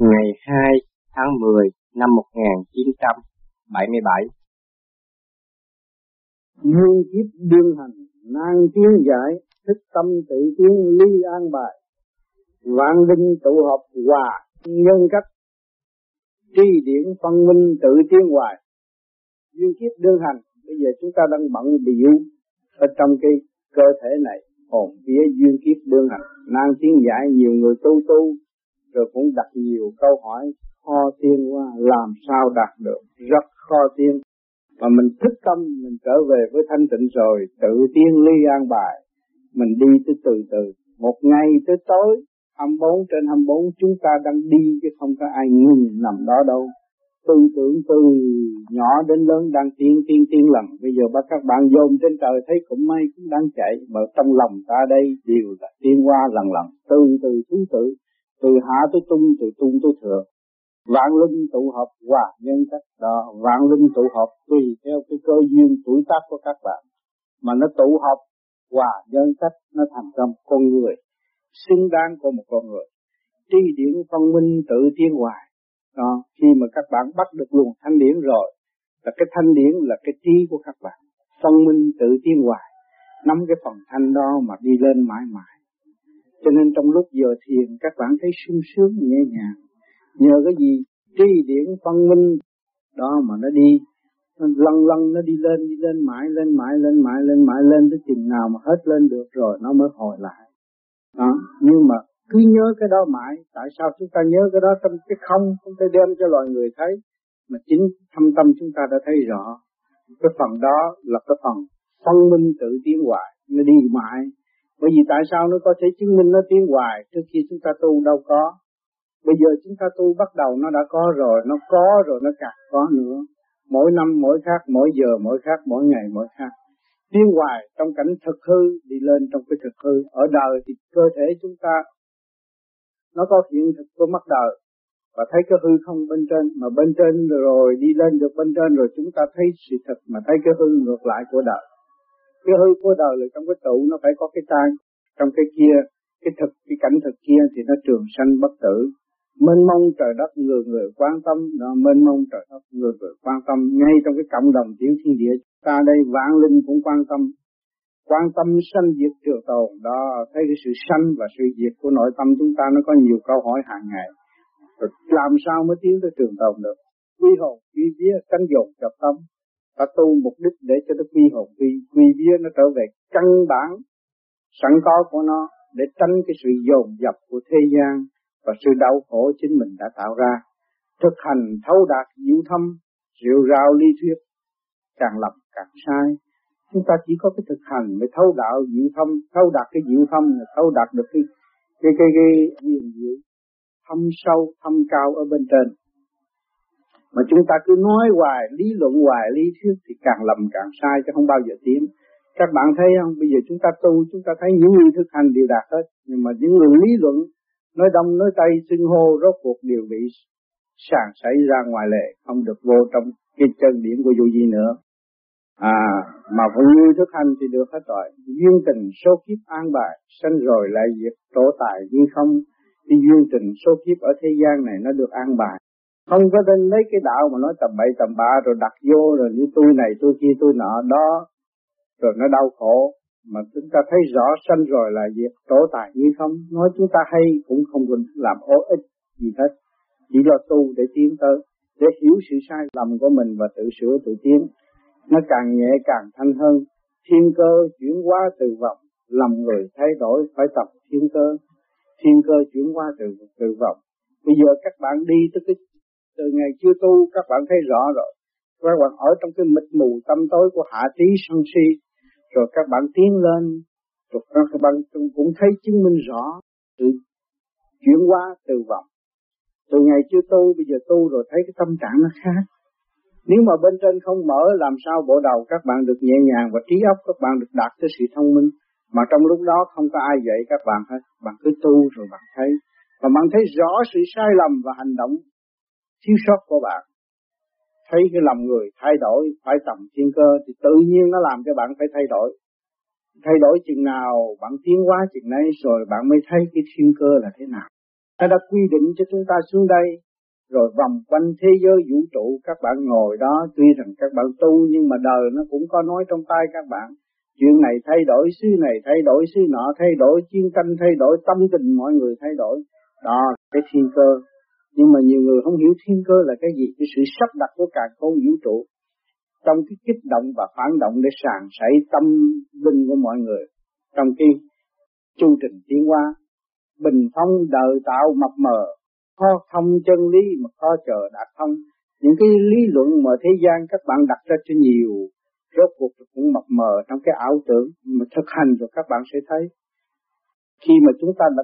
ngày 2 tháng 10 năm 1977. Duyên kiếp đương hành, nan tiến giải, thức tâm tự tiến ly an bài. Vạn linh tụ hợp hòa nhân cách, tri điển phân minh tự tiến hoài. Duyên kiếp đương hành, bây giờ chúng ta đang bận biểu ở trong cái cơ thể này, hồn phía duyên kiếp đương hành, nan tiến giải nhiều người tu tu rồi cũng đặt nhiều câu hỏi khó tiên quá, làm sao đạt được? Rất khó tiên mà mình thức tâm, mình trở về với thanh tịnh rồi, tự tiên ly an bài. Mình đi từ từ từ. Một ngày tới tối 24 trên 24 chúng ta đang đi chứ không có ai ngừng nằm đó đâu. Tư tưởng từ nhỏ đến lớn đang tiên tiên tiên lần bây giờ bắt các bạn dồn trên trời thấy cũng may cũng đang chạy, mà trong lòng ta đây đều là tiên qua lần lần từ từ thứ tự từ hạ tới tung, từ tung tới thượng. Vạn linh tụ hợp hòa nhân cách đó. Vạn linh tụ hợp tùy theo cái cơ duyên tuổi tác của các bạn. Mà nó tụ hợp hòa nhân cách, nó thành ra một con người, xứng đáng của một con người. Tri điển phân minh tự tiến hoài. Đó, khi mà các bạn bắt được luồng thanh điển rồi, là cái thanh điển là cái trí của các bạn. Phân minh tự tiến hoài. Nắm cái phần thanh đó mà đi lên mãi mãi cho nên trong lúc giờ thiền, các bạn thấy sung sướng, nhẹ nhàng. Nhờ cái gì? Tri điển phân minh đó mà nó đi. Nó lăn lăn, nó đi lên đi lên, mãi lên mãi lên mãi lên mãi lên tới chừng nào mà hết lên được rồi nó mới hồi lại. Đó, nhưng mà cứ nhớ cái đó mãi. Tại sao chúng ta nhớ cái đó trong cái không chúng ta đem cho loài người thấy? Mà chính thâm tâm chúng ta đã thấy rõ. Cái phần đó là cái phần phân minh tự tiến hoài, nó đi mãi bởi vì tại sao nó có thể chứng minh nó tiến hoài trước khi chúng ta tu đâu có. Bây giờ chúng ta tu bắt đầu nó đã có rồi, nó có rồi nó càng có nữa. Mỗi năm mỗi khác, mỗi giờ mỗi khác, mỗi ngày mỗi khác. Tiến hoài trong cảnh thực hư, đi lên trong cái thực hư. Ở đời thì cơ thể chúng ta nó có hiện thực của mắt đời và thấy cái hư không bên trên mà bên trên rồi đi lên được bên trên rồi chúng ta thấy sự thật mà thấy cái hư ngược lại của đời cái hư của đời là trong cái trụ nó phải có cái tai trong cái kia, cái thực, cái cảnh thực kia thì nó trường sanh bất tử. Mênh mông trời đất người người quan tâm, nó mênh mông trời đất người người quan tâm. Ngay trong cái cộng đồng tiểu thiên địa, ta đây vạn linh cũng quan tâm. Quan tâm sanh diệt trường tồn, đó, thấy cái sự sanh và sự diệt của nội tâm chúng ta nó có nhiều câu hỏi hàng ngày. Rồi làm sao mới tiến tới trường tồn được? Quy hồn, quy vía cánh dồn chập tâm ta tu mục đích để cho nó quy hồn quy quy vía nó trở về căn bản sẵn có của nó để tránh cái sự dồn dập của thế gian và sự đau khổ chính mình đã tạo ra thực hành thấu đạt diệu thâm rượu rào ly thuyết càng lầm càng sai chúng ta chỉ có cái thực hành mới thấu đạo diệu thâm thấu đạt cái diệu thâm là thấu đạt được cái cái cái cái cái diệu thâm sâu thâm cao ở bên trên mà chúng ta cứ nói hoài, lý luận hoài, lý thuyết thì càng lầm càng sai chứ không bao giờ tiến. Các bạn thấy không? Bây giờ chúng ta tu, chúng ta thấy những người thực hành đều đạt hết. Nhưng mà những người lý luận, nói đông, nói tây, xưng hô, rốt cuộc đều bị sàng xảy ra ngoài lệ không được vô trong cái chân điển của vô gì nữa. À mà vẫn như thực hành thì được hết rồi. Duyên tình số kiếp an bài, sanh rồi lại diệt trổ tài như không. Thì duyên tình số kiếp ở thế gian này nó được an bài không có nên lấy cái đạo mà nói tầm bậy tầm bạ rồi đặt vô rồi như tôi này, tôi kia, tôi nọ, đó. Rồi nó đau khổ. Mà chúng ta thấy rõ sanh rồi là việc tổ tài như không. Nói chúng ta hay cũng không cần làm ô ích gì hết. Chỉ lo tu để tiến tới, để hiểu sự sai lầm của mình và tự sửa tự tiến. Nó càng nhẹ càng thanh hơn. Thiên cơ chuyển hóa từ vọng, lòng người thay đổi phải tập thiên cơ. Thiên cơ chuyển hóa từ từ vọng. Bây giờ các bạn đi tới cái từ ngày chưa tu, các bạn thấy rõ rồi. Các bạn ở trong cái mịt mù tâm tối của hạ trí sân si, rồi các bạn tiến lên, rồi các bạn cũng thấy chứng minh rõ sự chuyển hóa từ vọng. Từ ngày chưa tu, bây giờ tu rồi thấy cái tâm trạng nó khác. Nếu mà bên trên không mở, làm sao bộ đầu các bạn được nhẹ nhàng và trí óc các bạn được đạt tới sự thông minh? Mà trong lúc đó không có ai dạy các bạn hết. Bạn cứ tu rồi bạn thấy. Và bạn thấy rõ sự sai lầm và hành động thiếu sót của bạn. Thấy cái lòng người thay đổi, phải tầm thiên cơ thì tự nhiên nó làm cho bạn phải thay đổi. Thay đổi chừng nào, bạn tiến hóa chừng này rồi bạn mới thấy cái thiên cơ là thế nào. Nó đã quy định cho chúng ta xuống đây, rồi vòng quanh thế giới vũ trụ, các bạn ngồi đó, tuy rằng các bạn tu nhưng mà đời nó cũng có nói trong tay các bạn. Chuyện này thay đổi, xứ này thay đổi, xứ nọ thay đổi, chiến tranh thay đổi, tâm tình mọi người thay đổi. Đó cái thiên cơ nhưng mà nhiều người không hiểu thiên cơ là cái gì, cái sự sắp đặt của cả con vũ trụ trong cái kích động và phản động để sàng sảy tâm linh của mọi người trong cái chu trình tiến hóa. Bình phong đời tạo mập mờ, khó thông chân lý mà khó chờ đạt thông. Những cái lý luận mà thế gian các bạn đặt ra cho nhiều, rốt cuộc cũng mập mờ trong cái ảo tưởng mà thực hành rồi các bạn sẽ thấy. Khi mà chúng ta đã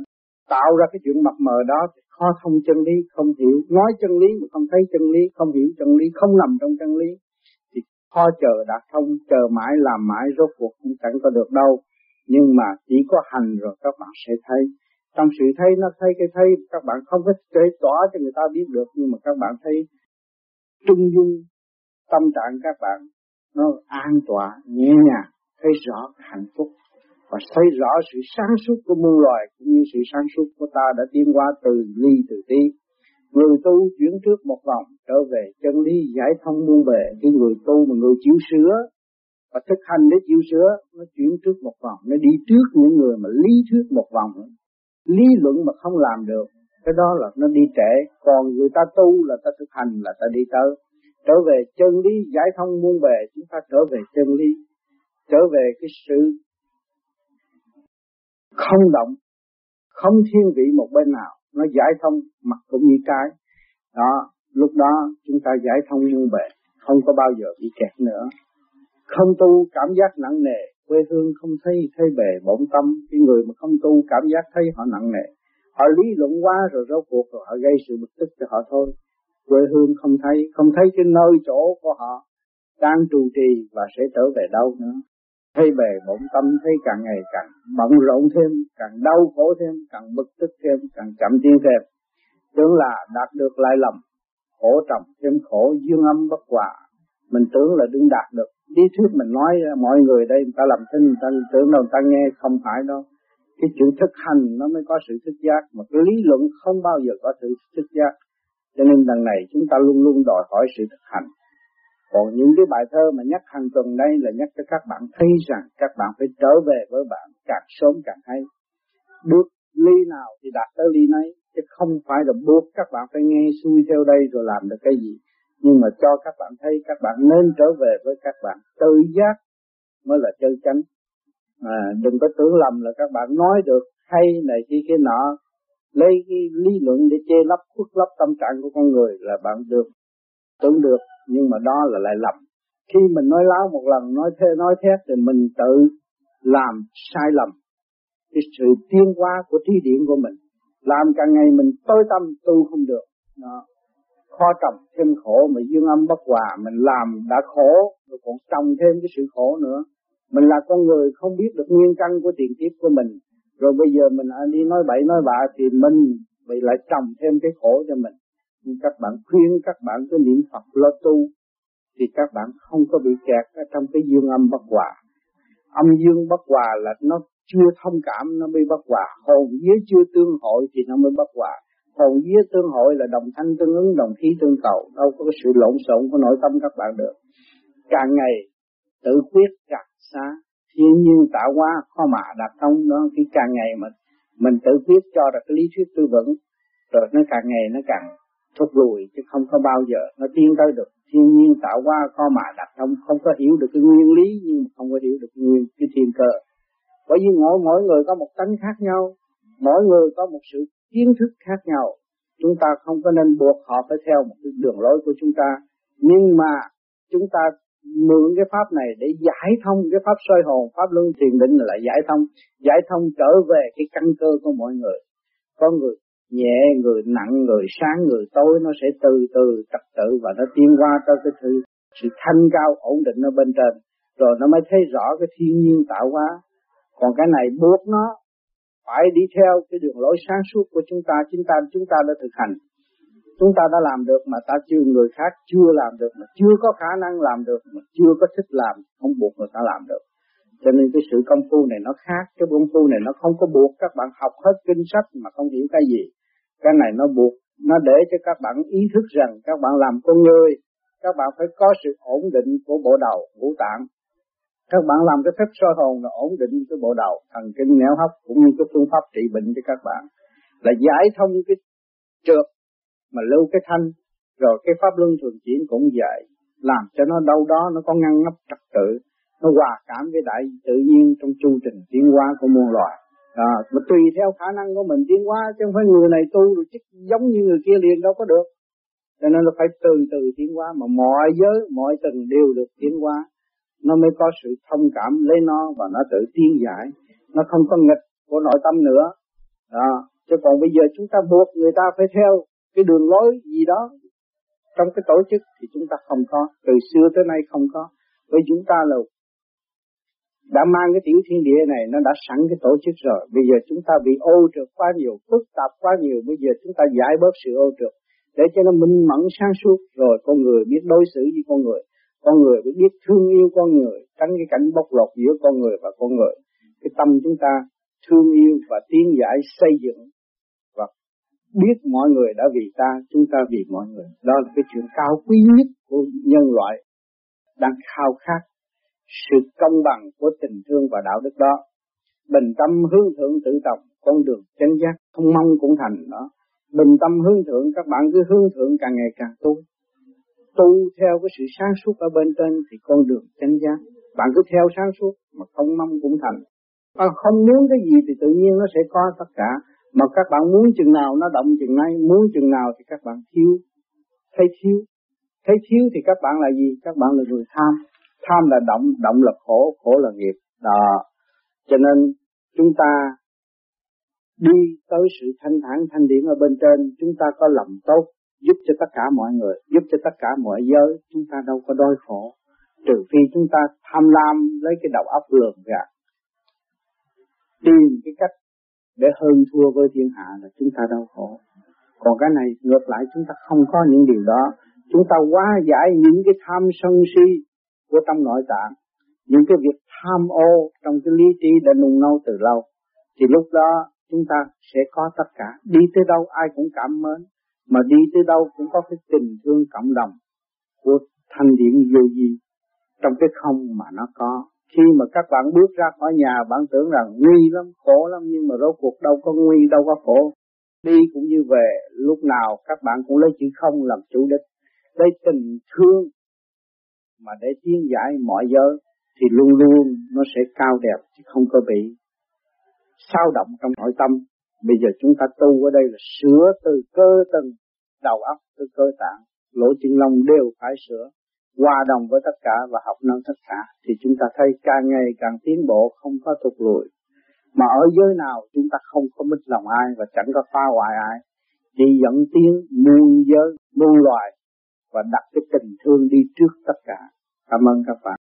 tạo ra cái chuyện mập mờ đó thì khó thông chân lý, không hiểu. Nói chân lý mà không thấy chân lý, không hiểu chân lý, không nằm trong chân lý, thì khó chờ đạt thông, chờ mãi, làm mãi, rốt cuộc cũng chẳng có được đâu. Nhưng mà chỉ có hành rồi các bạn sẽ thấy. Trong sự thấy, nó thấy cái thấy, các bạn không có thể tỏ cho người ta biết được, nhưng mà các bạn thấy trung dung, tâm trạng các bạn nó an tọa nhẹ nhàng, thấy rõ hạnh phúc và thấy rõ sự sáng suốt của muôn loài, cũng như sự sáng suốt của ta đã tiến qua từ ly từ tí người tu chuyển trước một vòng, trở về chân lý, giải thông muôn bề. Cái người tu mà người chịu sửa và thực hành để chịu sửa, nó chuyển trước một vòng. Nó đi trước những người mà lý thuyết một vòng. Lý luận mà không làm được, cái đó là nó đi trễ. Còn người ta tu là ta thực hành là ta đi tới. Trở về chân lý, giải thông muôn bề, chúng ta trở về chân lý. Trở về cái sự không động, không thiên vị một bên nào, nó giải thông mặt cũng như cái. Đó, lúc đó chúng ta giải thông muôn bề, không có bao giờ bị kẹt nữa. Không tu, cảm giác nặng nề, quê hương không thấy thấy bề bổn tâm. Cái người mà không tu, cảm giác thấy họ nặng nề. Họ lý luận quá rồi rốt cuộc rồi họ gây sự bực tức cho họ thôi. Quê hương không thấy không thấy cái nơi chỗ của họ đang trụ trì và sẽ trở về đâu nữa thấy bề bổn tâm, thấy càng ngày càng bận rộn thêm, càng đau khổ thêm, càng bực tức thêm, càng chậm tiến thêm. Tưởng là đạt được lại lầm khổ trầm thêm khổ, dương âm bất hòa. Mình tưởng là đừng đạt được. Lý thuyết mình nói, mọi người đây, người ta làm thinh, người ta tưởng đâu, người ta nghe không phải đâu. Cái chữ thực hành, nó mới có sự thức giác. Mà cái lý luận không bao giờ có sự thức giác. Cho nên lần này chúng ta luôn luôn đòi hỏi sự thực hành còn những cái bài thơ mà nhắc hàng tuần đây là nhắc cho các bạn thấy rằng các bạn phải trở về với bạn càng sớm càng hay. Bước ly nào thì đạt tới ly nấy chứ không phải là buộc các bạn phải nghe xuôi theo đây rồi làm được cái gì. Nhưng mà cho các bạn thấy các bạn nên trở về với các bạn tự giác mới là chân chánh. À, đừng có tưởng lầm là các bạn nói được hay này kia kia nọ lấy cái lý luận để che lấp khuất lấp tâm trạng của con người là bạn được tưởng được nhưng mà đó là lại lầm. Khi mình nói láo một lần, nói thế, nói thét, thì mình tự làm sai lầm. Cái sự tiến hóa của thi điển của mình. Làm càng ngày mình tối tâm, tu không được. Đó. Khó trầm thêm khổ, mà dương âm bất hòa, mình làm đã khổ, rồi còn trồng thêm cái sự khổ nữa. Mình là con người không biết được nguyên căn của tiền kiếp của mình. Rồi bây giờ mình à, đi nói bậy, nói bạ, thì mình bị lại trồng thêm cái khổ cho mình nhưng các bạn khuyên các bạn cứ niệm Phật lo tu, thì các bạn không có bị kẹt ở trong cái dương âm bất hòa. Âm dương bất hòa là nó chưa thông cảm, nó mới bất hòa. Hồn vía chưa tương hội thì nó mới bất hòa. Hồn vía tương hội là đồng thanh, tương ứng, đồng khí, tương cầu. Đâu có cái sự lộn xộn của nội tâm các bạn được. Càng ngày, tự quyết càng xa, thiên nhiên tạo hóa khó mà đạt thông. Đó, khi càng ngày mà mình tự quyết cho ra cái lý thuyết tư vấn, rồi nó càng ngày nó càng thúc lùi chứ không có bao giờ, nó tiến tới được. Thiên nhiên tạo hóa có mà đặt không không có hiểu được cái nguyên lý, nhưng mà không có hiểu được cái nguyên, cái thiên cơ. Bởi vì mỗi mỗi người có một tánh khác nhau, mỗi người có một sự kiến thức khác nhau. Chúng ta không có nên buộc họ phải theo một cái đường lối của chúng ta. Nhưng mà chúng ta mượn cái pháp này để giải thông cái pháp soi hồn, pháp luân thiền định là giải thông giải thông trở về cái căn cơ của mọi người. Con người nhẹ, người nặng, người sáng, người tối, nó sẽ từ từ tập tự và nó tiến qua tới cái thứ sự thanh cao, ổn định ở bên trên. Rồi nó mới thấy rõ cái thiên nhiên tạo hóa. Còn cái này buộc nó phải đi theo cái đường lối sáng suốt của chúng ta chúng ta chúng ta đã thực hành. Chúng ta đã làm được mà ta chưa, người khác chưa làm được, mà chưa có khả năng làm được, mà chưa có thích làm, không buộc người ta làm được. Cho nên cái sự công phu này nó khác, cái công phu này nó không có buộc các bạn học hết kinh sách mà không hiểu cái gì cái này nó buộc, nó để cho các bạn ý thức rằng các bạn làm con người, các bạn phải có sự ổn định của bộ đầu, ngũ tạng. Các bạn làm cái phép soi hồn là ổn định cái bộ đầu, thần kinh nẻo hấp cũng như cái phương pháp trị bệnh cho các bạn. Là giải thông cái trượt mà lưu cái thanh, rồi cái pháp luân thường chuyển cũng vậy. Làm cho nó đâu đó nó có ngăn nắp trật tự, nó hòa cảm với đại tự nhiên trong chu trình tiến hóa của muôn loài à, mà tùy theo khả năng của mình. Tiến hóa chứ không phải người này tu rồi chứ giống như người kia liền đâu có được. Cho nên nó phải từ từ tiến hóa mà mọi giới mọi tầng đều được tiến hóa. Nó mới có sự thông cảm lấy nó và nó tự tiến giải. Nó không có nghịch của nội tâm nữa. Đó chứ còn bây giờ chúng ta buộc người ta phải theo cái đường lối gì đó. Trong cái tổ chức thì chúng ta không có từ xưa tới nay không có. Với chúng ta là đã mang cái tiểu thiên địa này, nó đã sẵn cái tổ chức rồi. Bây giờ chúng ta bị ô trượt quá nhiều, phức tạp quá nhiều. Bây giờ chúng ta giải bớt sự ô trượt để cho nó minh mẫn sáng suốt. Rồi con người biết đối xử với con người. Con người phải biết thương yêu con người, tránh cái cảnh bóc lột giữa con người và con người. Cái tâm chúng ta thương yêu và tiến giải, xây dựng và biết mọi người đã vì ta, chúng ta vì mọi người. Đó là cái chuyện cao quý nhất của nhân loại đang khao khát sự công bằng của tình thương và đạo đức đó. Bình tâm hướng thượng tự tập con đường chân giác, không mong cũng thành đó bình tâm hướng thượng, các bạn cứ hướng thượng càng ngày càng tu tu theo cái sự sáng suốt ở bên trên thì con đường chân giác, bạn cứ theo sáng suốt mà không mong cũng thành. Bạn không muốn cái gì thì tự nhiên nó sẽ có tất cả. Mà các bạn muốn chừng nào nó động chừng nay muốn chừng nào thì các bạn thiếu. Thấy thiếu. Thấy thiếu thì các bạn là gì? Các bạn là người tham tham là động động là khổ khổ là nghiệp. Đó. Cho nên chúng ta đi tới sự thanh thản, thanh điển ở bên trên, chúng ta có lòng tốt, giúp cho tất cả mọi người, giúp cho tất cả mọi giới, chúng ta đâu có đói khổ. Trừ phi chúng ta tham lam lấy cái đầu óc lường gạt. Tìm cái cách để hơn thua với thiên hạ là chúng ta đau khổ. Còn cái này, ngược lại, chúng ta không có những điều đó. Chúng ta hóa giải những cái tham sân si của trong nội tạng. Những cái việc tham ô trong cái lý trí đã nung nấu từ lâu, thì lúc đó chúng ta sẽ có tất cả. Đi tới đâu ai cũng cảm mến, mà đi tới đâu cũng có cái tình thương cộng đồng của thanh điển vô vi. Trong cái không mà nó có. Khi mà các bạn bước ra khỏi nhà, bạn tưởng rằng nguy lắm, khổ lắm, nhưng mà rốt cuộc đâu có nguy, đâu có khổ. Đi cũng như về, lúc nào các bạn cũng lấy chữ không làm chủ đích. Lấy tình thương mà để tiến giải mọi giới thì luôn luôn nó sẽ cao đẹp chứ không có bị sao động trong nội tâm. Bây giờ chúng ta tu ở đây là sửa từ cơ tầng, đầu óc tới cơ tạng, lỗ chân lông đều phải sửa, hòa đồng với tất cả và học năng tất cả, thì chúng ta thấy càng ngày càng tiến bộ, không có thụt lùi. Mà ở giới nào chúng ta không có mít lòng ai và chẳng có phá hoại ai, chỉ dẫn tiến muôn giới, muôn loài và đặt cái tình thương đi trước tất cả. Cảm ơn các bạn.